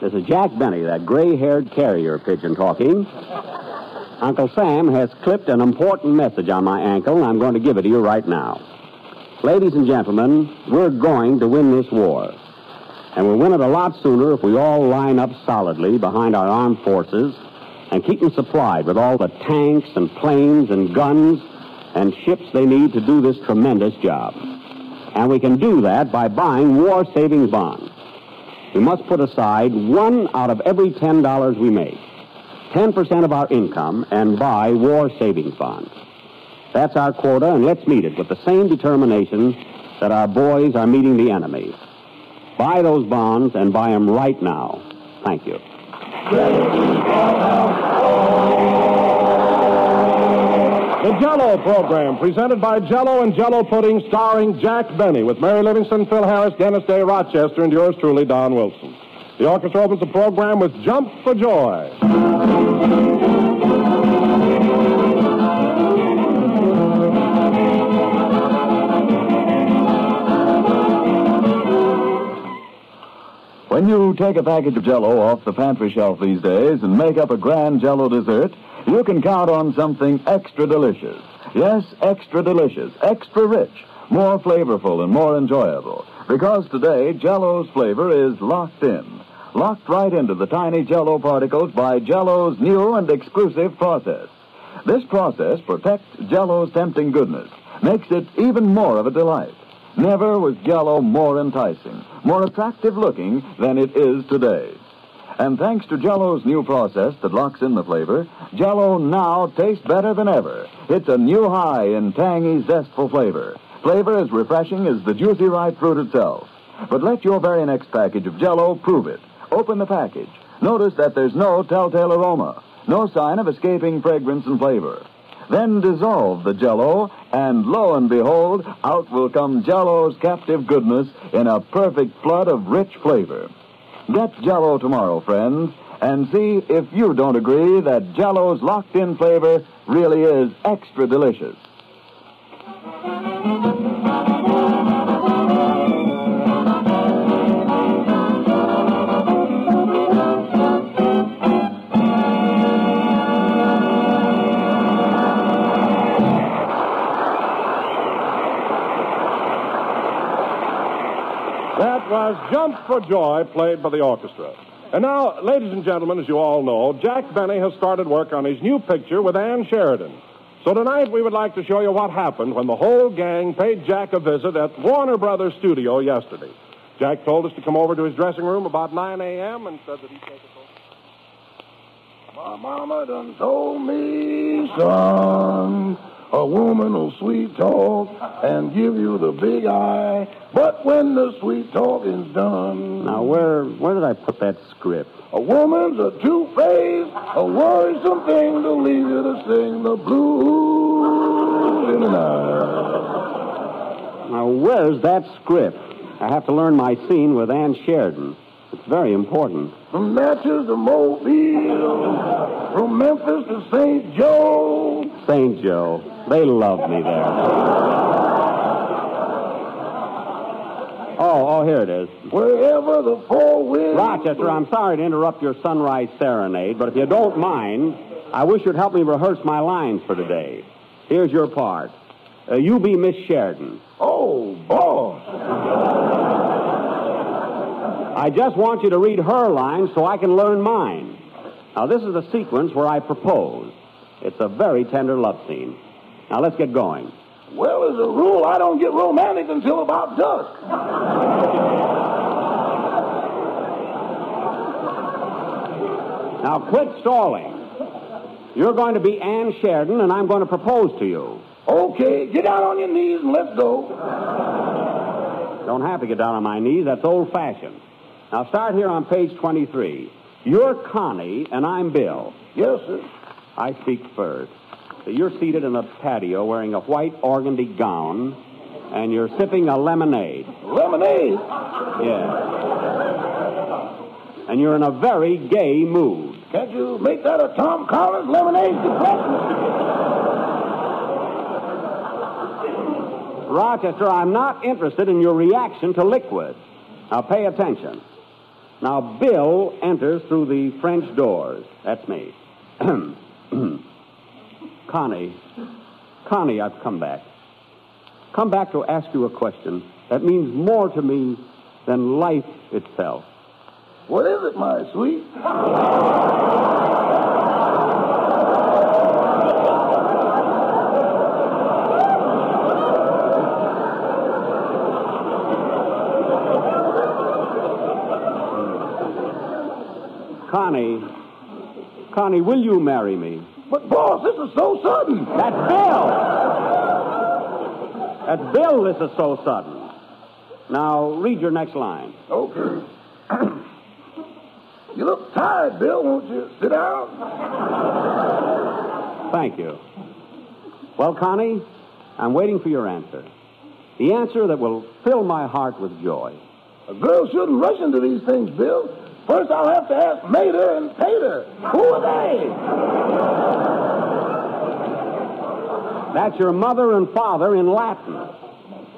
This is Jack Benny, that gray haired carrier pigeon talking. Uncle Sam has clipped an important message on my ankle, and I'm going to give it to you right now. Ladies and gentlemen, we're going to win this war. And we'll win it a lot sooner if we all line up solidly behind our armed forces and keep them supplied with all the tanks and planes and guns and ships they need to do this tremendous job. And we can do that by buying war savings bonds. We must put aside one out of every $10 we make, 10% of our income, and buy war savings bonds. That's our quota, and let's meet it with the same determination that our boys are meeting the enemy. Buy those bonds and buy them right now. Thank you. The Jello program, presented by Jello and Jello Pudding, starring Jack Benny, with Mary Livingstone, Phil Harris, Dennis Day Rochester, and yours truly, Don Wilson. The orchestra opens the program with Jump for Joy. When you take a package of Jello off the pantry shelf these days and make up a grand Jello dessert, you can count on something extra delicious. Yes, extra delicious, extra rich, more flavorful and more enjoyable. Because today, Jello's flavor is locked in, locked right into the tiny Jello particles by Jello's new and exclusive process. This process protects Jello's tempting goodness, makes it even more of a delight. Never was Jello more enticing, more attractive looking than it is today. And thanks to Jello's new process that locks in the flavor, Jello now tastes better than ever. It's a new high in tangy, zestful flavor. Flavor as refreshing as the juicy ripe fruit itself. But let your very next package of Jello prove it. Open the package. Notice that there's no telltale aroma, no sign of escaping fragrance and flavor. Then dissolve the Jello, and lo and behold, out will come Jello's captive goodness in a perfect flood of rich flavor. Get Jello tomorrow, friends, and see if you don't agree that Jello's locked-in flavor really is extra delicious. Jump for Joy, played by the orchestra. And now, ladies and gentlemen, as you all know, Jack Benny has started work on his new picture with Ann Sheridan. So tonight we would like to show you what happened when the whole gang paid Jack a visit at Warner Brothers Studio yesterday. Jack told us to come over to his dressing room about 9 a.m. and said that he'd take us over. My mama done told me, son, a woman will sweet talk and give you the big eye, but when the sweet talking's done, Now, where where did I put that script? a woman's a two-faced, a worrisome thing to leave you to sing the blues in the night. Now, where's that script? I have to learn my scene with Ann Sheridan. It's very important. From Natchez to Mobile, from Memphis to St. Joe, St. Joe. They love me there. Oh, oh, here it is. wherever the four winds. Rochester, I'm sorry to interrupt your sunrise serenade, but if you don't mind, I wish you'd help me rehearse my lines for today. Here's your part. Uh, you be Miss Sheridan. Oh, boss. I just want you to read her lines so I can learn mine. Now, this is the sequence where I propose. It's a very tender love scene. Now, let's get going. Well, as a rule, I don't get romantic until about dusk. Now, quit stalling. You're going to be Ann Sheridan, and I'm going to propose to you. Okay, get down on your knees and let's go. Don't have to get down on my knees. That's old fashioned. Now, start here on page 23. You're Connie, and I'm Bill. Yes, sir. I speak first. You're seated in a patio wearing a white organdy gown, and you're sipping a lemonade. Lemonade. Yeah. And you're in a very gay mood. Can't you make that a Tom Collins lemonade depression? Rochester, I'm not interested in your reaction to liquid. Now, pay attention. Now, Bill enters through the French doors. That's me. Connie, Connie, I've come back. Come back to ask you a question that means more to me than life itself. What is it, my sweet? Connie, Connie, will you marry me? But, boss, this is so sudden. That's Bill! That's Bill, this is so sudden. Now, read your next line. Okay. you look tired, Bill. Won't you sit down? Thank you. Well, Connie, I'm waiting for your answer. The answer that will fill my heart with joy. A girl shouldn't rush into these things, Bill. First, I'll have to ask Mater and Pater. Who are they? That's your mother and father in Latin.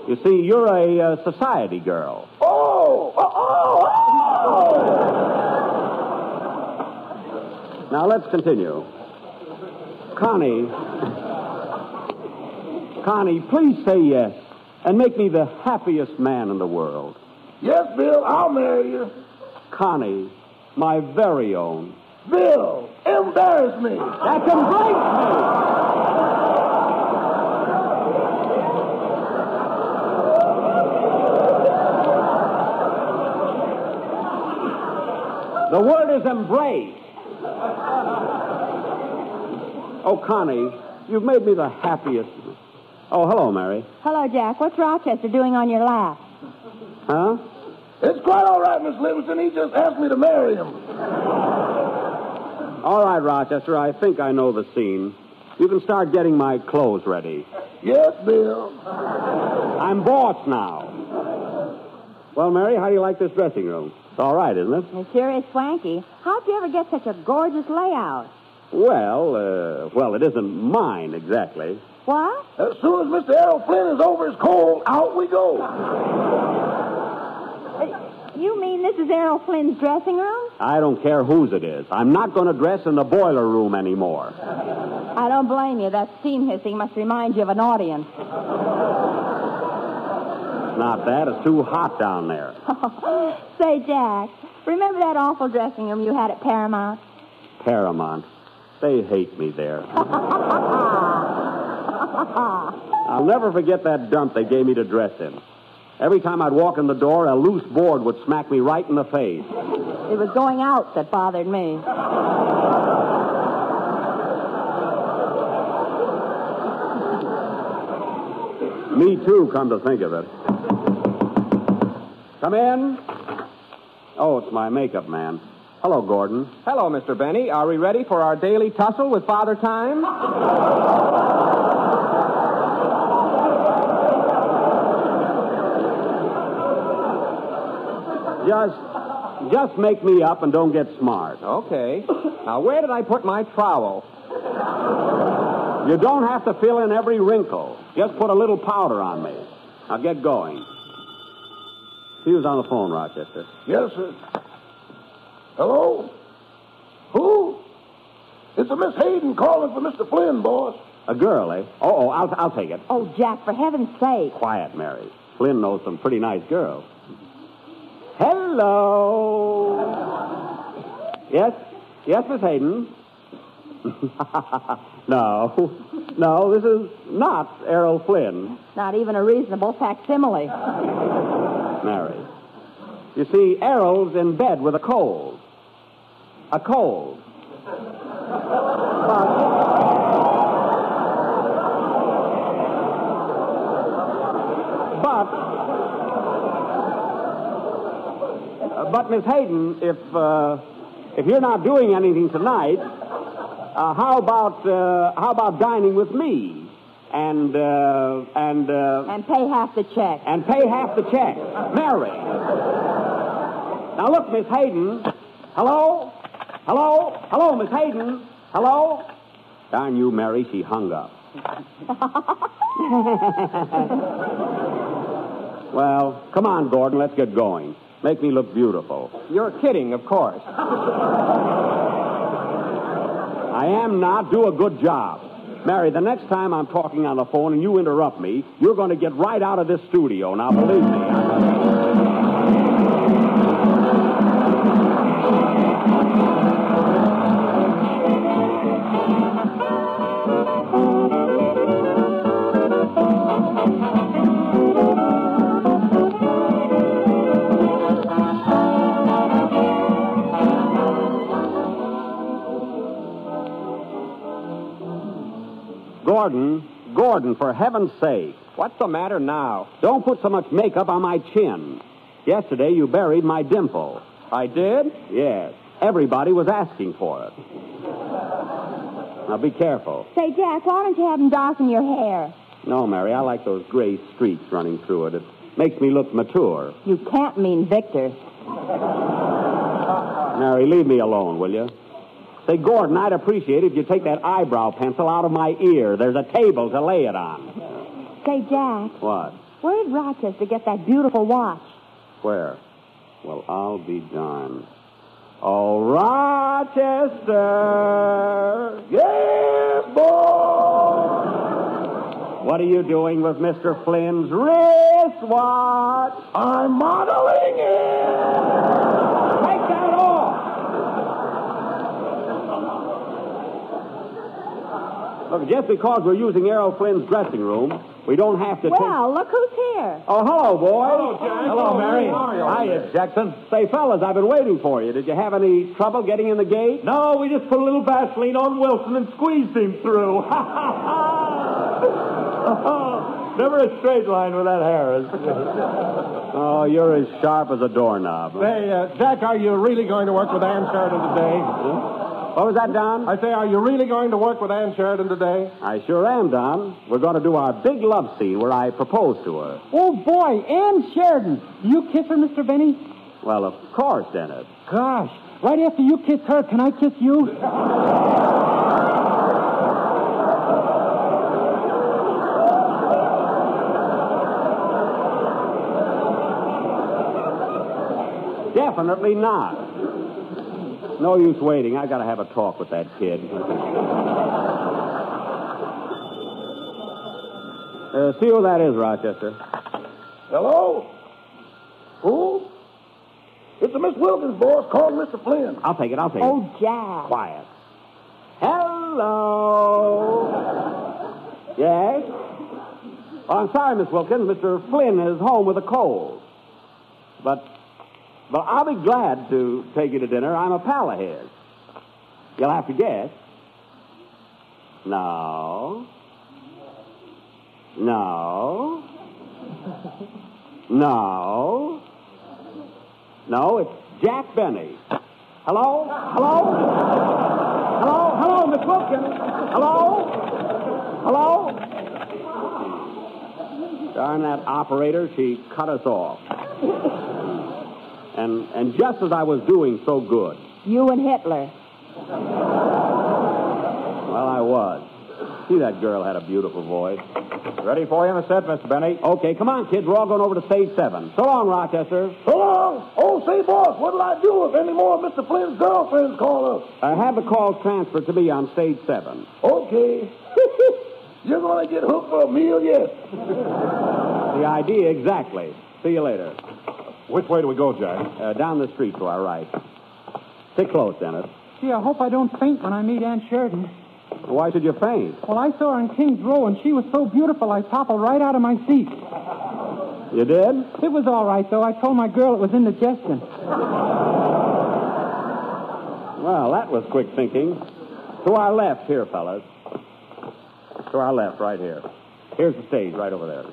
You see, you're a uh, society girl. Oh, oh, oh, oh! Now, let's continue. Connie, Connie, please say yes and make me the happiest man in the world. Yes, Bill, I'll marry you. Connie, my very own. Bill, embarrass me. That embrace me! The word is embrace. Oh, Connie, you've made me the happiest. Oh, hello, Mary. Hello, Jack. What's Rochester doing on your lap? Huh? It's quite all right, Miss Livingstone. He just asked me to marry him. All right, Rochester, I think I know the scene. You can start getting my clothes ready. Yes, Bill. I'm boss now. Well, Mary, how do you like this dressing room? It's all right, isn't it? It sure is swanky. How'd you ever get such a gorgeous layout? Well, uh, well, it isn't mine exactly. What? As soon as Mr. Errol Flynn is over his cold, out we go. You mean this is Errol Flynn's dressing room? I don't care whose it is. I'm not going to dress in the boiler room anymore. I don't blame you. That steam hissing must remind you of an audience. Not that. It's too hot down there. Say, Jack, remember that awful dressing room you had at Paramount? Paramount. They hate me there. I'll never forget that dump they gave me to dress in. Every time I'd walk in the door, a loose board would smack me right in the face. It was going out that bothered me. Me too, come to think of it. Come in. Oh, it's my makeup man. Hello, Gordon. Hello, Mr. Benny. Are we ready for our daily tussle with Father Time? Just, just make me up and don't get smart. Okay. Now, where did I put my trowel? You don't have to fill in every wrinkle. Just put a little powder on me. Now get going. He was on the phone, Rochester. Yes, sir. Hello? Who? It's a Miss Hayden calling for Mr. Flynn, boss. A girl, eh? Oh, oh, I'll, I'll take it. Oh, Jack, for heaven's sake. Quiet, Mary. Flynn knows some pretty nice girls. Hello. Yes? Yes, Miss Hayden? no. No, this is not Errol Flynn, Not even a reasonable facsimile. Mary. You see, Errol's in bed with a cold. A cold. But. But. But, Miss Hayden, if uh, if you're not doing anything tonight, uh, how about uh, how about dining with me, and uh, and uh, And pay half the check. and pay half the check, Mary. Now look, Miss Hayden. Hello, hello, hello, Miss Hayden. Hello. Darn you, Mary. She hung up. well, come on, Gordon. Let's get going. Make me look beautiful. You're kidding, of course. I am not. Do a good job. Mary, the next time I'm talking on the phone and you interrupt me, you're going to get right out of this studio. Now, believe me. Gordon, Gordon, for heaven's sake, What's the matter now? don't put so much makeup on my chin. Yesterday you buried my dimple. I did? Yes. Everybody was asking for it. Now be careful. Say, Jack, why don't you have him darken your hair? No, Mary, I like those gray streaks running through it. It makes me look mature. You can't mean Victor. Mary, leave me alone, will you? Say, Gordon, I'd appreciate it if you take that eyebrow pencil out of my ear. There's a table to lay it on. Say, Jack, What? where did Rochester get that beautiful watch? Where? Well, I'll be darned. Oh, Rochester! Yes, boy. What are you doing with Mr. Flynn's wristwatch? I'm modeling it. Take that off! Look, just because we're using Errol Flynn's dressing room, we don't have to take... Well, look who's here. Oh, hello, boy. Hello, Jack. Hello, Mary. How are you? Hiya, Jackson. Say, fellas, I've been waiting for you. Did you have any trouble getting in the gate? No, we just put a little Vaseline on Wilson and squeezed him through. Ha ha ha! Never a straight line with that Harris. Oh, you're as sharp as a doorknob. Hey, uh, Jack, are you really going to work with Ann Sheridan today? What was that, Don? I say, are you really going to work with Ann Sheridan today? I sure am, Don. We're going to do our big love scene where I propose to her. Oh, boy, Ann Sheridan. You kiss her, Mr. Benny? Well, of course, Dennis. Gosh, right after you kiss her, can I kiss you? Definitely not. No use waiting. I got to have a talk with that kid. Uh, see who that is, Rochester. Hello? Who? It's a Miss Wilkins, boss, calling Mr. Flynn. I'll take it. I'll take it. Oh, Jack. Quiet. Hello. yes? Oh, I'm sorry, Miss Wilkins. Mr. Flynn is home with a cold. But, but I'll be glad to take you to dinner. I'm a pal of his. You'll have to guess. No. No. No. No, it's Jack Benny. Hello? Hello? Hello? Hello, Miss Wilkins? Hello? Hello? Darn that operator, she cut us off. And and just as I was doing so good. You and Hitler. Well, I was. See, that girl had a beautiful voice. Ready for you on the set, Mr. Benny? Okay, come on, kids. We're all going over to stage seven. So long, Rochester. So long. Oh, say, boss, what'll I do if any more of Mr. Flynn's girlfriends call up? Uh, have the calls transferred to me on stage seven. Okay. You're going to get hooked for a meal yet. The idea, exactly. See you later. Which way do we go, Jack? Uh, down the street to our right. Stick close, Dennis. Gee, I hope I don't faint when I meet Ann Sheridan. Why should you faint? Well, I saw her in King's Row, and she was so beautiful I toppled right out of my seat. You did? It was all right, though. I told my girl it was indigestion. Well, that was quick thinking. To our left here, fellas. To our left, right here. Here's the stage, right over there.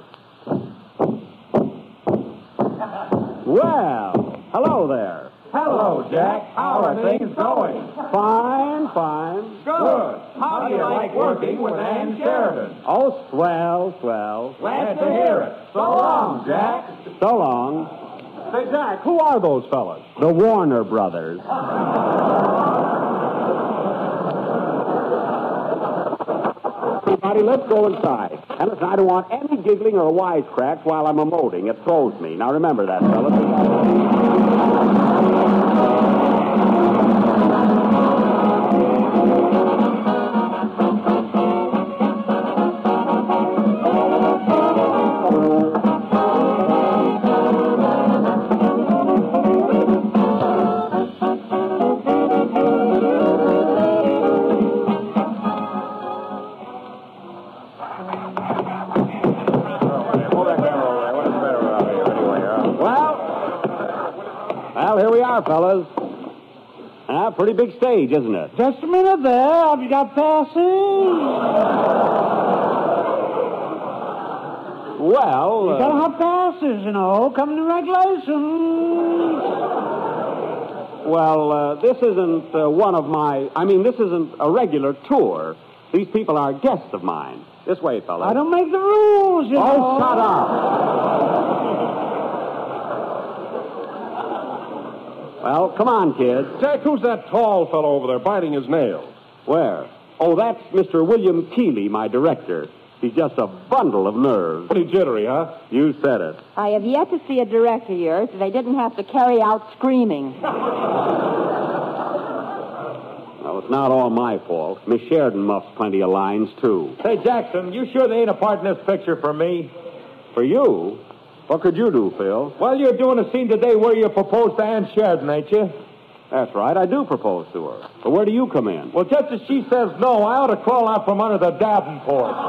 Well, hello there. Hello, Jack. How are things going? Fine, fine. Good. How do you like working with Ann Sheridan? Oh, swell, swell. Glad to hear it. So long, Jack. So long. Say, Jack, who are those fellas? The Warner Brothers. everybody, let's go inside. And listen, I don't want any giggling or wisecracks while I'm emoting. It throws me. Now remember that, fellas. Stage, isn't it? Just a minute there. Have you got passes? Well, You uh, gotta have passes, you know. Come to regulations. well, uh, this isn't uh, one of my. I mean, this isn't a regular tour. These people are guests of mine. This way, fellas. I don't make the rules, you know. Oh, shut up. Well, come on, kid. Jack, who's that tall fellow over there biting his nails? Where? Oh, that's Mr. William Keighley, my director. He's just a bundle of nerves. Pretty jittery, huh? You said it. I have yet to see a director of yours that they didn't have to carry out screaming. Well, it's not all my fault. Miss Sheridan muffs plenty of lines, too. Say, Jackson, you sure there ain't a part in this picture for me? For you? What could you do, Phil? Well, you're doing a scene today where you propose to Ann Sheridan, ain't you? That's right, I do propose to her. But where do you come in? Well, just as she says no, I ought to crawl out from under the Davenport.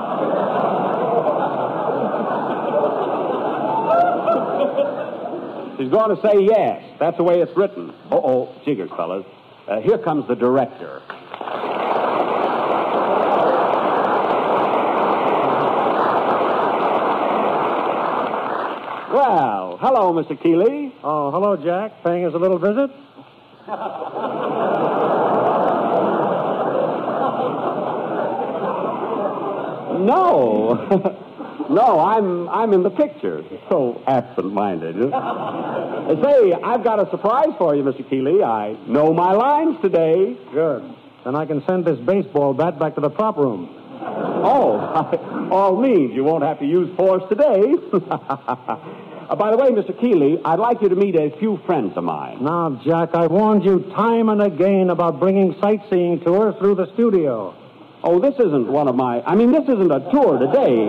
She's going to say yes. That's the way it's written. Uh-oh, jiggers, fellas. Uh, here comes the director. Well, hello, Mr. Keighley. Oh, hello, Jack. Paying us a little visit? No. no, I'm I'm in the picture. So absent-minded. Say, I've got a surprise for you, Mr. Keighley. I know my lines today. Good. Then I can send this baseball bat back to the prop room. Oh, all means you won't have to use force today. Uh, by the way, Mr. Keighley, I'd like you to meet a few friends of mine. Now, Jack, I warned you time and again about bringing sightseeing tours through the studio. Oh, this isn't one of my. I mean, this isn't a tour today,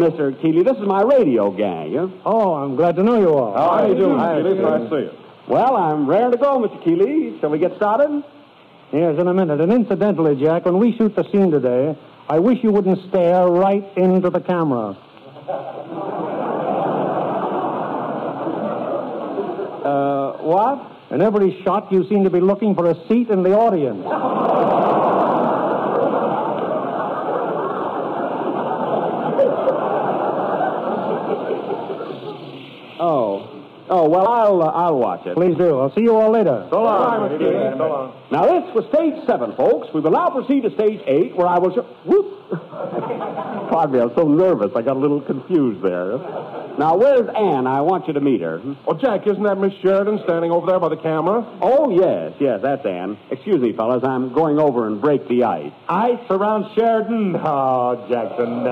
Mr. Keighley. This is my radio gang. Huh? Oh, I'm glad to know you all. How are you doing, Keighley? Keighley. Nice to see you. Well, I'm raring to go, Mr. Keighley. Shall we get started? Yes, in a minute. And incidentally, Jack, when we shoot the scene today, I wish you wouldn't stare right into the camera. Uh, what? In every shot, you seem to be looking for a seat in the audience. Oh. Oh, well, I'll, uh, I'll watch it. Please do. I'll see you all later. So long, Mr. Keighley. So long. Now, this was stage seven, folks. We will now proceed to stage eight, where I will show. Whoop! Pardon me, I'm so nervous. I got a little confused there. Now, where's Ann? I want you to meet her. Oh, Jack, isn't that Miss Sheridan standing over there by the camera? Oh, yes, yes, that's Ann. Excuse me, fellas. I'm going over and break the ice. Ice around Sheridan? Oh, Jackson, no.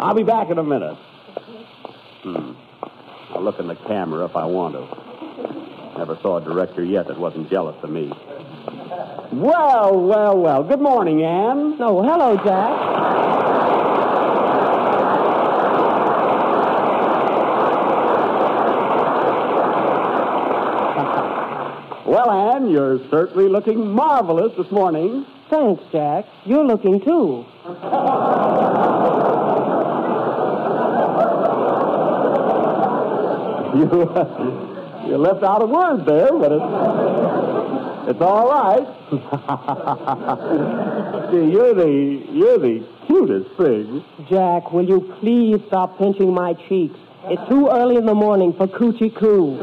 I'll be back in a minute. Hmm. I'll look in the camera if I want to. Never saw a director yet that wasn't jealous of me. Well, well, well. Good morning, Ann. Oh, hello, Jack. Well, Ann, you're certainly looking marvelous this morning. Thanks, Jack. You're looking too. You, uh, you left out a word there, but it's, it's all right. See, you're the you're the cutest thing. Jack, will you please stop pinching my cheeks? It's too early in the morning for coochie coo.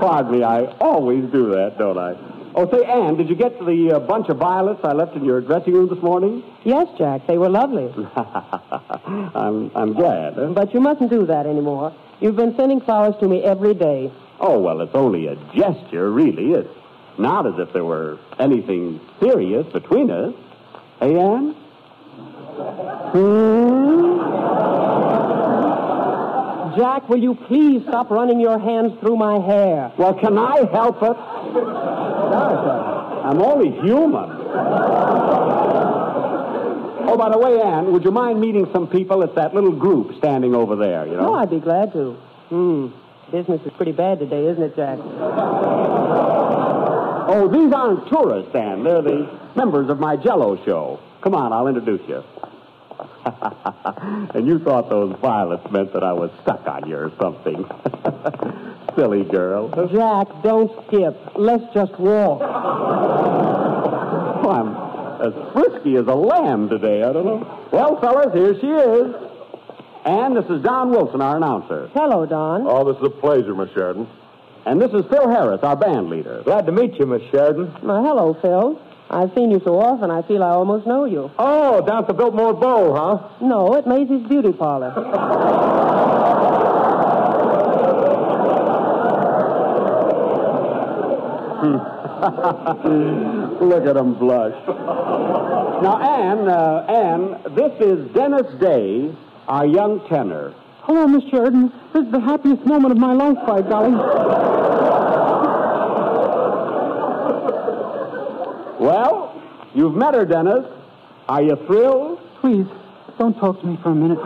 Pardon me, I always do that, don't I? Oh, say, Ann, did you get the uh, bunch of violets I left in your dressing room this morning? Yes, Jack, they were lovely. I'm I'm glad. huh? But you mustn't do that anymore. You've been sending flowers to me every day. Oh well, it's only a gesture, really. It's Not as if there were anything serious between us. Hey, Ann? Hmm? Jack, will you please stop running your hands through my hair? Well, can I help it? I'm only human. Oh, by the way, Ann, would you mind meeting some people? It's that little group standing over there, you know? Oh, I'd be glad to. Hmm. Business is pretty bad today, isn't it, Jack? Oh, these aren't tourists, Ann. They're the members of my Jello show. Come on, I'll introduce you. and you thought those violets meant that I was stuck on you or something. Silly girl. Jack, don't skip. Let's just walk. Oh, I'm as frisky as a lamb today, I don't know. Well, fellas, here she is. And this is Don Wilson, our announcer. Hello, Don. Oh, this is a pleasure, Miss Sheridan. And this is Phil Harris, our band leader. Glad to meet you, Miss Sheridan. Well, hello, Phil. I've seen you so often, I feel I almost know you. Oh, down at the Biltmore Bowl, huh? No, at Maisie's Beauty Parlor. Look at him blush. Now, Ann, uh, Ann, this is Dennis Day, our young tenor. Hello, Miss Sheridan. This is the happiest moment of my life, by golly. Well, you've met her, Dennis. Are you thrilled? Please, don't talk to me for a minute.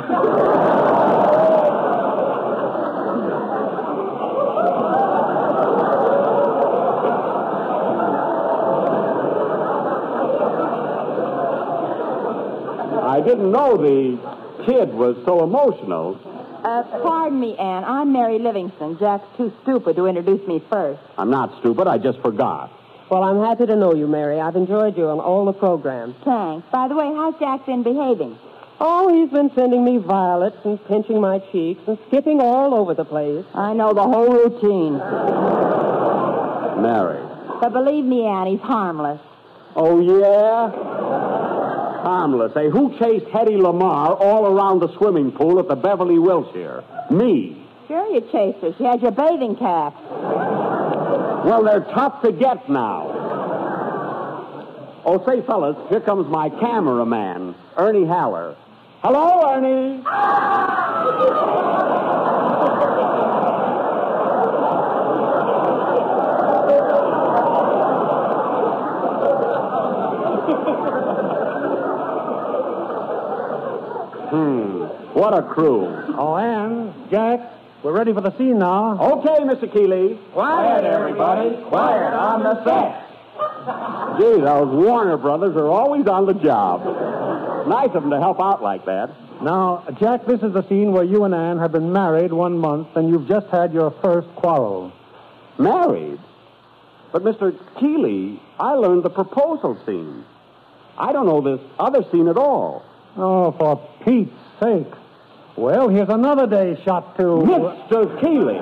I didn't know the kid was so emotional. Uh, pardon me, Ann. I'm Mary Livingstone. Jack's too stupid to introduce me first. I'm not stupid. I just forgot. Well, I'm happy to know you, Mary. I've enjoyed you on all the programs. Thanks. By the way, how's Jack been behaving? Oh, he's been sending me violets and pinching my cheeks and skipping all over the place. I know the whole routine. Mary. But believe me, Ann, he's harmless. Oh, yeah? Harmless. Say, who chased Hedy Lamarr all around the swimming pool at the Beverly Wilshire? Me. Sure you chased her. She had your bathing cap. Well, they're tough to get now. Oh, say, fellas, here comes my cameraman, Ernie Haller. Hello, Ernie. Hmm. What a crew. Oh, Ann, Jack, we're ready for the scene now. Okay, Mr. Keighley. Quiet, everybody. Quiet on the set. Gee, those Warner brothers are always on the job. Nice of them to help out like that. Now, Jack, this is the scene where you and Ann have been married one month and you've just had your first quarrel. Married? But, Mr. Keighley, I learned the proposal scene. I don't know this other scene at all. Oh, for Pete's sake. Well, here's another day shot to. Mr. Keighley.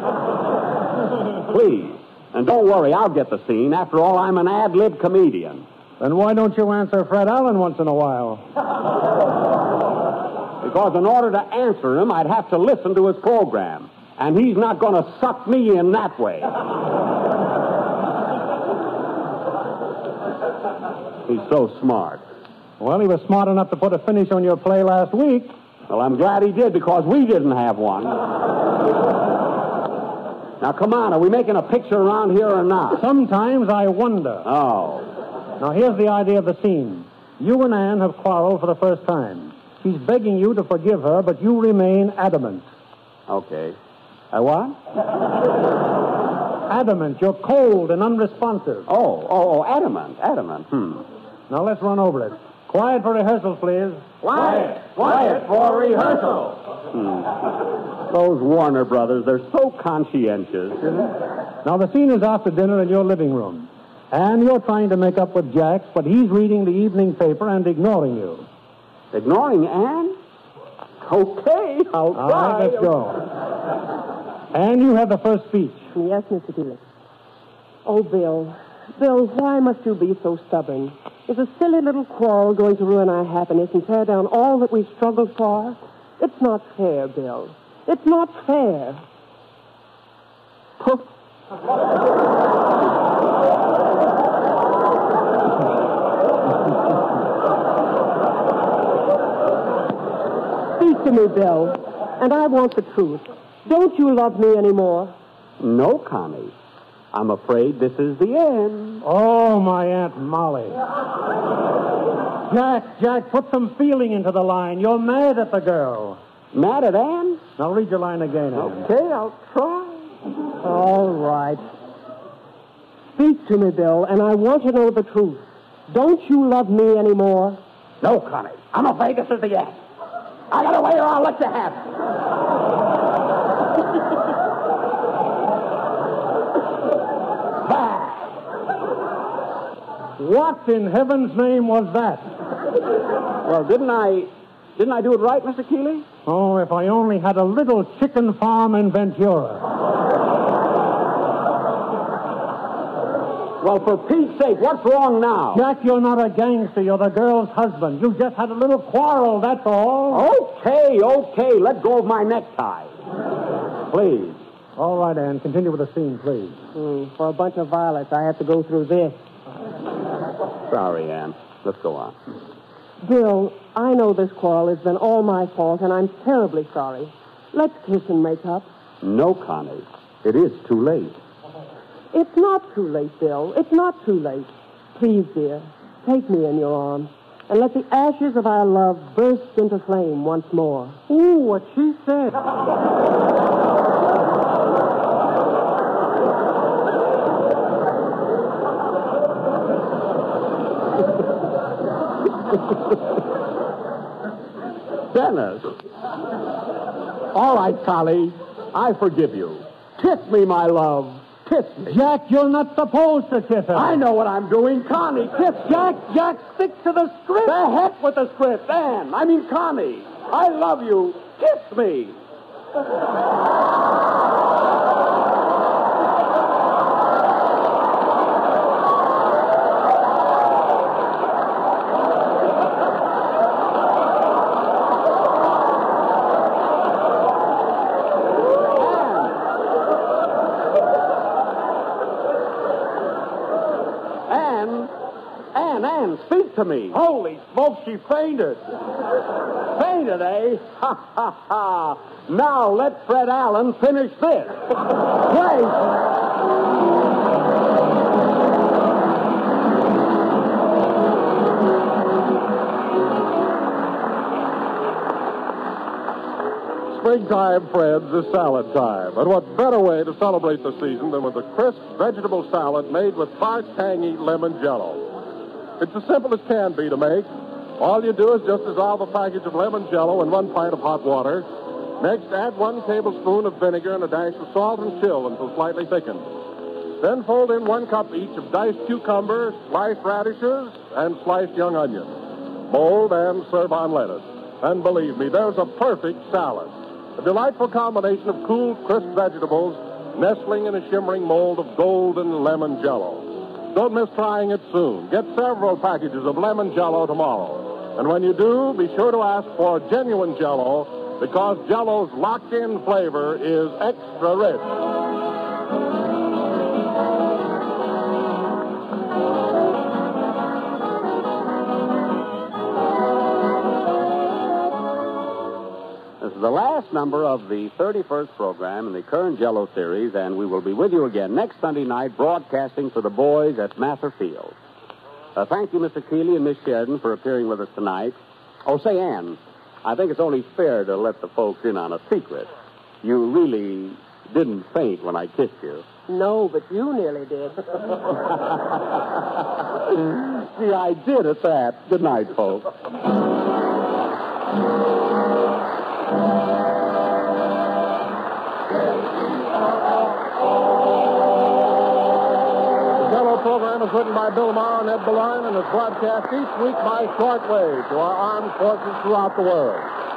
Please. And don't worry, I'll get the scene. After all, I'm an ad lib comedian. Then why don't you answer Fred Allen once in a while? Because in order to answer him, I'd have to listen to his program. And he's not going to suck me in that way. He's so smart. Well, he was smart enough to put a finish on your play last week. Well, I'm glad he did because we didn't have one. Now, come on, are we making a picture around here or not? Sometimes I wonder. Oh. Now, here's the idea of the scene. You and Ann have quarreled for the first time. She's begging you to forgive her, but you remain adamant. Okay. Uh, what? Adamant. You're cold and unresponsive. Oh, oh, oh, adamant, adamant. Hmm. Now, let's run over it. Quiet for rehearsals, please. Quiet. Quiet for rehearsal. Hmm. Those Warner brothers, they're so conscientious. Now, the scene is after dinner in your living room. And you're trying to make up with Jax, but he's reading the evening paper and ignoring you. Ignoring Ann? Okay, I'll All try. right, let's go. And you have the first speech. Yes, Mr. Keighley. Oh, Bill. Bill, why must you be so stubborn? Is a silly little quarrel going to ruin our happiness and tear down all that we've struggled for? It's not fair, Bill. It's not fair. Speak to me, Bill. And I want the truth. Don't you love me anymore? No, Connie. I'm afraid this is the end. Oh, my Aunt Molly. Jack, Jack, put some feeling into the line. You're mad at the girl. Mad at Ann? Now read your line again, Ann. Okay, I'll try. All right. Speak to me, Bill, and I want to know the truth. Don't you love me anymore? No, Connie. I'm afraid this is the end. I got away or I'll let you have What in heaven's name was that? Well, didn't I didn't I do it right, Mr. Keighley? Oh, if I only had a little chicken farm in Ventura. Well, for Pete's sake, what's wrong now? Jack, you're not a gangster. You're the girl's husband. You just had a little quarrel, that's all. Okay, okay. Let go of my necktie. Please. All right, Ann. Continue with the scene, please. Hmm, for a bunch of violets, I have to go through this. Sorry, Ann. Let's go on. Bill, I know this quarrel has been all my fault, and I'm terribly sorry. Let's kiss and make up. No, Connie. It is too late. It's not too late, Bill. It's not too late. Please, dear, take me in your arms and let the ashes of our love burst into flame once more. Ooh, what she said. Dennis. All right, Connie. I forgive you. Kiss me, my love. Kiss me. Jack, you're not supposed to kiss her. I know what I'm doing. Connie, kiss Jack, Jack, stick to the script. The heck with the script. Ann, I mean Connie. I love you. Kiss me. Ann, Ann, Ann, speak to me. Holy smoke, she fainted. fainted, eh? Ha, ha, ha. Now let Fred Allen finish this. Wait. Springtime, friends, is salad time. And what better way to celebrate the season than with a crisp vegetable salad made with tart, tangy lemon jello? It's as simple as can be to make. All you do is just dissolve a package of lemon jello in one pint of hot water. Next, add one tablespoon of vinegar and a dash of salt and chill until slightly thickened. Then fold in one cup each of diced cucumber, sliced radishes, and sliced young onion. Mold and serve on lettuce. And believe me, there's a perfect salad. A delightful combination of cool, crisp vegetables nestling in a shimmering mold of golden lemon jello. Don't miss trying it soon. Get several packages of lemon jello tomorrow. And when you do, be sure to ask for genuine jello because jello's locked in flavor is extra rich. Last number of the 31st program in the current Jello series, and we will be with you again next Sunday night broadcasting for the boys at Mather Field. Uh, thank you, Mr. Keighley and Miss Sheridan, for appearing with us tonight. Oh, say, Ann, I think it's only fair to let the folks in on a secret. You really didn't faint when I kissed you. No, but you nearly did. See, I did at that. Good night, folks. Program is written by Bill Morrow and Ed Beloin and is broadcast each week by shortwave to our armed forces throughout the world.